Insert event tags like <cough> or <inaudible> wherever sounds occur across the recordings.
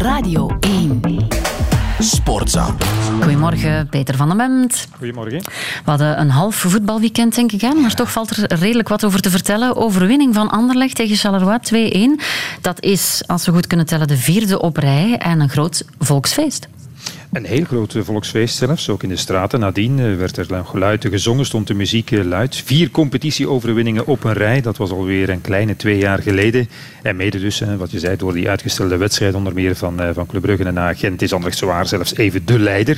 Radio 1. Sportza. Goedemorgen, Peter van den Bemt. Goedemorgen. We hadden een half voetbalweekend, denk ik, hè? maar toch valt er redelijk wat over te vertellen. Overwinning van Anderlecht tegen Charleroi 2-1. Dat is, als we goed kunnen tellen, de vierde op rij en een groot volksfeest. Een heel groot volksfeest zelfs, ook in de straten. Nadien eh, werd er geluid gezongen, stond de muziek eh, luid. Vier competitieoverwinningen op een rij, dat was alweer een kleine twee jaar geleden. En mede dus, wat je zei, door die uitgestelde wedstrijd onder meer van, eh, van Club Brugge en Agent is Anderlecht zwaar zelfs even de leider.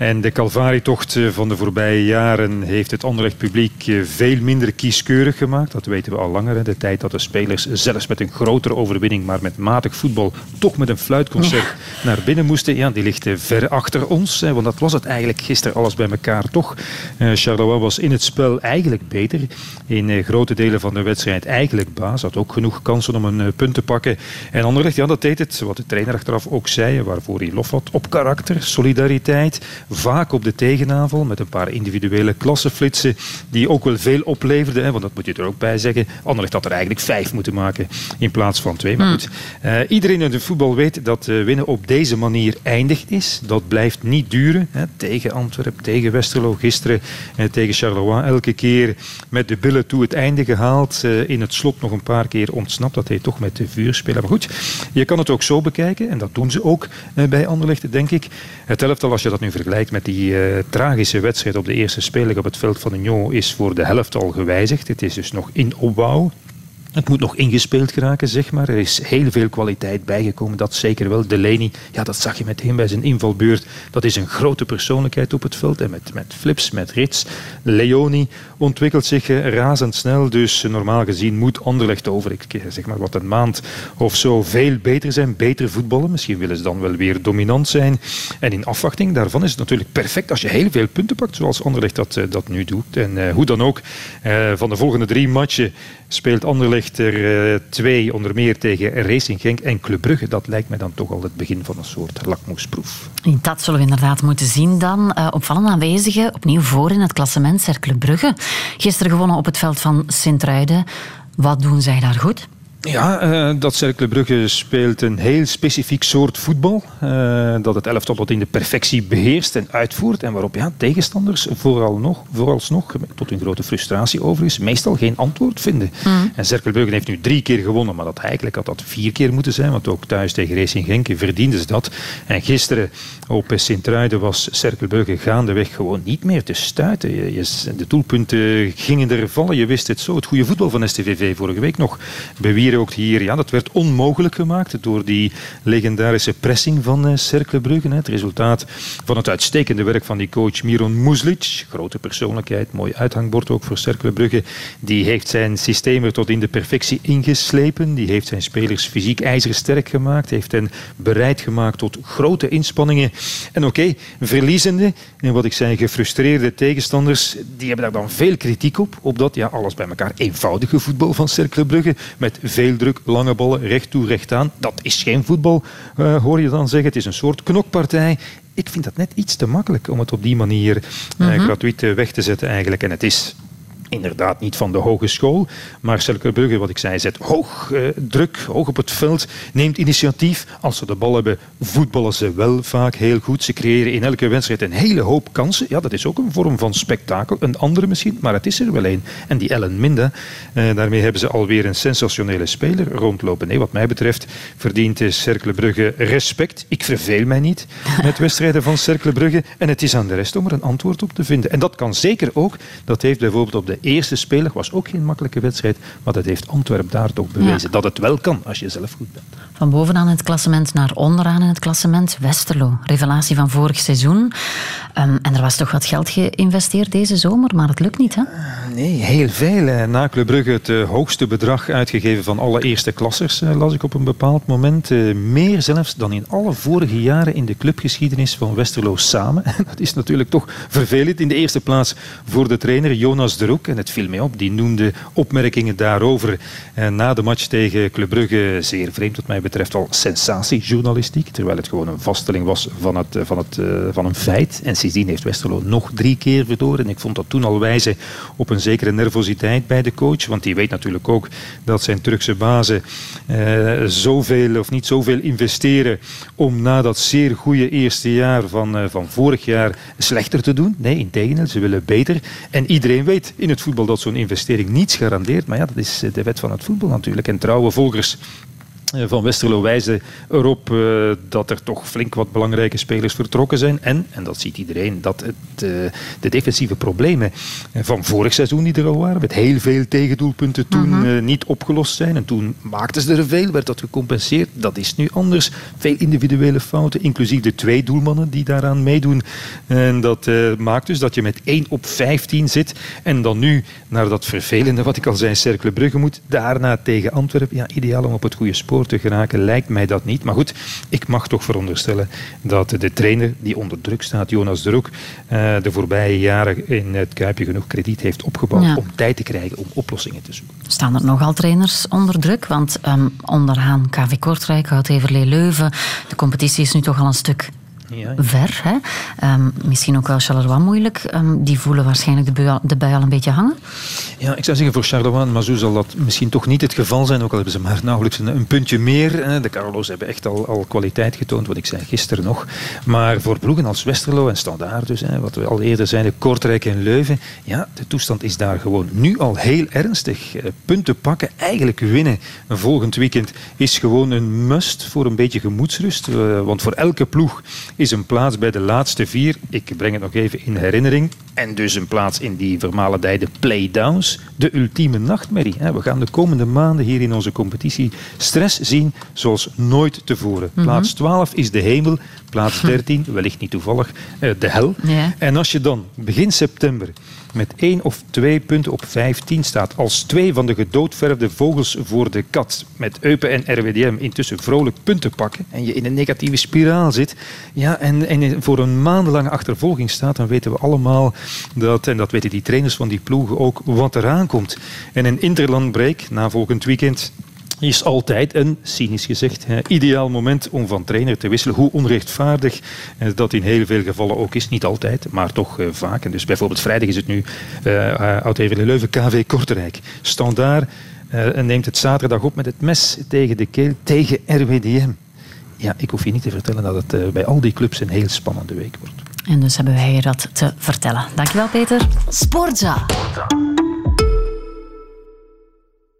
En de Calvarietocht eh, van de voorbije jaren heeft het Anderlecht publiek eh, veel minder kieskeurig gemaakt. Dat weten we al langer. De tijd dat de spelers zelfs met een grotere overwinning, maar met matig voetbal, toch met een fluitconcert naar binnen moesten. Ja, die ligt eh, ver achter ons. Want dat was het eigenlijk gisteren alles bij elkaar toch. Charleroi was in het spel eigenlijk beter. In grote delen van de wedstrijd eigenlijk baas. Had ook genoeg kansen om een punt te pakken. En Anderlecht, ja, dat deed het. Wat de trainer achteraf ook zei, waarvoor hij lof had. Op karakter, solidariteit vaak op de tegenavel met een paar individuele klassenflitsen die ook wel veel opleverden. Hè, want dat moet je er ook bij zeggen. Anderlecht had er eigenlijk vijf moeten maken in plaats van twee. Maar hmm. goed, uh, iedereen in het voetbal weet dat uh, winnen op deze manier eindigd is. Dat blijft niet duren. Hè, tegen Antwerpen, tegen Westerlo gisteren, uh, tegen Charleroi elke keer met de billen toe het einde gehaald. in het slot nog een paar keer ontsnapt. Dat heet toch met de vuur spelen. Maar goed, je kan het ook zo bekijken. En dat doen ze ook bij Anderlecht, denk ik. Het elftal, als je dat nu vergelijkt met die uh, tragische wedstrijd op de eerste speler op het veld van Union is voor de helft al gewijzigd. Het is dus nog in opbouw. Het moet nog ingespeeld geraken, zeg maar. Er is heel veel kwaliteit bijgekomen, dat zeker wel. Delaney, ja, dat zag je meteen bij zijn invalbeurt. Dat is een grote persoonlijkheid op het veld. En met, met Flips, met Rits. Leoni ontwikkelt zich eh, razendsnel. Dus normaal gezien moet Anderlecht over, ik zeg maar wat een maand of zo, veel beter zijn. Beter voetballen. Misschien willen ze dan wel weer dominant zijn. En in afwachting daarvan is het natuurlijk perfect als je heel veel punten pakt, zoals Anderlecht dat, eh, dat nu doet. En hoe dan ook, van de volgende drie matchen speelt Anderlecht er uh, twee, onder meer tegen Racing Genk en Club Brugge. Dat lijkt mij dan toch al het begin van een soort lakmoesproef. Dat zullen we inderdaad moeten zien dan. Uh, opvallend aanwezigen, opnieuw voor in het klassement, Cercle Brugge. Gisteren gewonnen op het veld van Sint-Truiden. Wat doen zij daar goed? Ja, uh, dat Cercle Brugge speelt een heel specifiek soort voetbal. Uh, dat het elftal tot in de perfectie beheerst en uitvoert. En waarop ja, tegenstanders vooral nog, vooralsnog, tot hun grote frustratie overigens, meestal geen antwoord vinden. Mm. En Cercle Brugge heeft nu drie keer gewonnen, maar dat eigenlijk had dat vier keer moeten zijn. Want ook thuis tegen Racing Genk verdienden ze dat. En gisteren op Sint-Truiden was Cercle Brugge gaandeweg gewoon niet meer te stuiten. Je, je, de doelpunten gingen er vallen. Je wist het zo. Het goede voetbal van STVV vorige week nog ook hier, ja, dat werd onmogelijk gemaakt door die legendarische pressing van uh, Cercle Brugge. Het resultaat van het uitstekende werk van die coach Miron Muzlic. Grote persoonlijkheid, mooi uithangbord ook voor Cercle Brugge. Die heeft zijn systeem tot in de perfectie ingeslepen. Die heeft zijn spelers fysiek ijzersterk gemaakt. Heeft hen bereid gemaakt tot grote inspanningen. En oké, verliezende, en wat ik zei, gefrustreerde tegenstanders, die hebben daar dan veel kritiek op. Op dat, ja, alles bij elkaar eenvoudige voetbal van Cercle Brugge. Met veel druk, lange ballen, recht toe, recht aan. Dat is geen voetbal, uh, hoor je dan zeggen. Het is een soort knokpartij. Ik vind dat net iets te makkelijk om het op die manier uh, gratuit weg te zetten eigenlijk. En het is inderdaad niet van de hogeschool. Maar Cercle Brugge, wat ik zei, zet hoog eh, druk, hoog op het veld, neemt initiatief. Als ze de bal hebben, voetballen ze wel vaak heel goed. Ze creëren in elke wedstrijd een hele hoop kansen. Ja, dat is ook een vorm van spektakel. Een andere misschien, maar het is er wel een. En die Ellen Minda, eh, daarmee hebben ze alweer een sensationele speler rondlopen. Nee, wat mij betreft verdient Cercle Brugge respect. Ik verveel mij niet met <laughs> wedstrijden van Cercle Brugge. En het is aan de rest om er een antwoord op te vinden. En dat kan zeker ook. Dat heeft bijvoorbeeld op de eerste speler was ook geen makkelijke wedstrijd, maar dat heeft Antwerp daar toch bewezen. Dat het wel kan als je zelf goed bent. Van bovenaan in het klassement naar onderaan in het klassement. Westerlo, revelatie van vorig seizoen. Um, en er was toch wat geld geïnvesteerd deze zomer, maar het lukt niet, hè? Nee, heel veel. Na Club Brugge het uh, hoogste bedrag uitgegeven van alle eerste klassers, uh, las ik op een bepaald moment. Uh, meer zelfs dan in alle vorige jaren in de clubgeschiedenis van Westerlo samen. <laughs> dat is natuurlijk toch vervelend. In de eerste plaats voor de trainer Jonas de Roek Het viel mij op. Die noemde opmerkingen daarover na de match tegen Club Brugge zeer vreemd wat mij betreft al sensatiejournalistiek. Terwijl het gewoon een vaststelling was van, het, van, het, van een feit. En sindsdien heeft Westerlo nog drie keer verloren. En ik vond dat toen al wijzen op een zekere nervositeit bij de coach. Want die weet natuurlijk ook dat zijn Turkse bazen uh, zoveel of niet zoveel investeren om na dat zeer goede eerste jaar van, uh, van vorig jaar slechter te doen. Nee, integendeel, ze willen beter. En iedereen weet in het voetbal dat zo'n investering niets garandeert. Maar ja, dat is de wet van het voetbal natuurlijk. En trouwe volgers eh, van Westerlo wijzen erop uh, dat er toch flink wat belangrijke spelers vertrokken zijn. En, en dat ziet iedereen, dat het, uh, de defensieve problemen van vorig seizoen die er al waren, met heel veel tegendoelpunten toen mm -hmm. niet opgelost zijn. En toen maakten ze er veel, werd dat gecompenseerd. Dat is nu anders. Veel individuele fouten, inclusief de twee doelmannen die daaraan meedoen. En dat maakt dus dat je met 1 op 15 zit. En dan nu naar dat vervelende, wat ik al zei, Cercle Brugge moet. Daarna tegen Antwerpen. Ja, ideaal om op het goede spoor te geraken, lijkt mij dat niet. Maar goed, ik mag toch veronderstellen dat de trainer die onder druk staat, Jonas de Roek, de voorbije jaren in het Kuipje genoeg krediet heeft opgebouwd ja. om tijd te krijgen om oplossingen te zoeken. Staan er nogal trainers onder druk? Want um, onderaan KV Kortrijk, Hout-Everlee Leuven, de competitie is nu toch al een stuk ja, ver. Hè? Um, misschien ook wel Charleroi moeilijk. Um, die voelen waarschijnlijk de bui, de bui al een beetje hangen. Ja, ik zou zeggen voor Charleroi maar zo zal dat misschien toch niet het geval zijn. Ook al hebben ze maar nauwelijks een, een puntje meer. Hè. De Carlos hebben echt al, al kwaliteit getoond, wat ik zei gisteren nog. Maar voor ploegen als Westerlo en Standaard dus, hè, wat we al eerder zeiden, Kortrijk en Leuven. Ja, de toestand is daar gewoon nu al heel ernstig. Punten pakken, eigenlijk winnen volgend weekend is gewoon een must voor een beetje gemoedsrust. Uh, want voor elke ploeg is een plaats bij de laatste vier. Ik breng het nog even in herinnering. En dus een plaats in die vermalendijde playdowns. De ultieme nachtmerrie. We gaan de komende maanden hier in onze competitie stress zien zoals nooit tevoren. Mhm. Plaats 12 is de hemel. Plaats <laughs> 13, wellicht niet toevallig, eh, de hel. Ja. En als je dan begin september met één of twee punten op 15 staat, als twee van de gedoodverfde vogels voor de kat, met Eupen en RWDM intussen vrolijk punten pakken en je in een negatieve spiraal zit, ja, en, en voor een maandenlange achtervolging staat, dan weten we allemaal en dat weten die trainers van die ploegen ook, wat eraan komt. En een interlandbreak na volgend weekend is altijd een, cynisch gezegd, ideaal moment om van trainer te wisselen. Hoe onrechtvaardig dat in heel veel gevallen ook is. Niet altijd, maar toch vaak. En dus bijvoorbeeld vrijdag is het nu uh, Oud-Everlee Leuven, KV Kortrijk. Standaard uh, neemt het zaterdag op met het mes tegen de keel, tegen RWDM. Ja, ik hoef je niet te vertellen dat het bij al die clubs een heel spannende week wordt. En dus hebben wij je dat te vertellen. Dankjewel, Peter. Sportza. Sportza.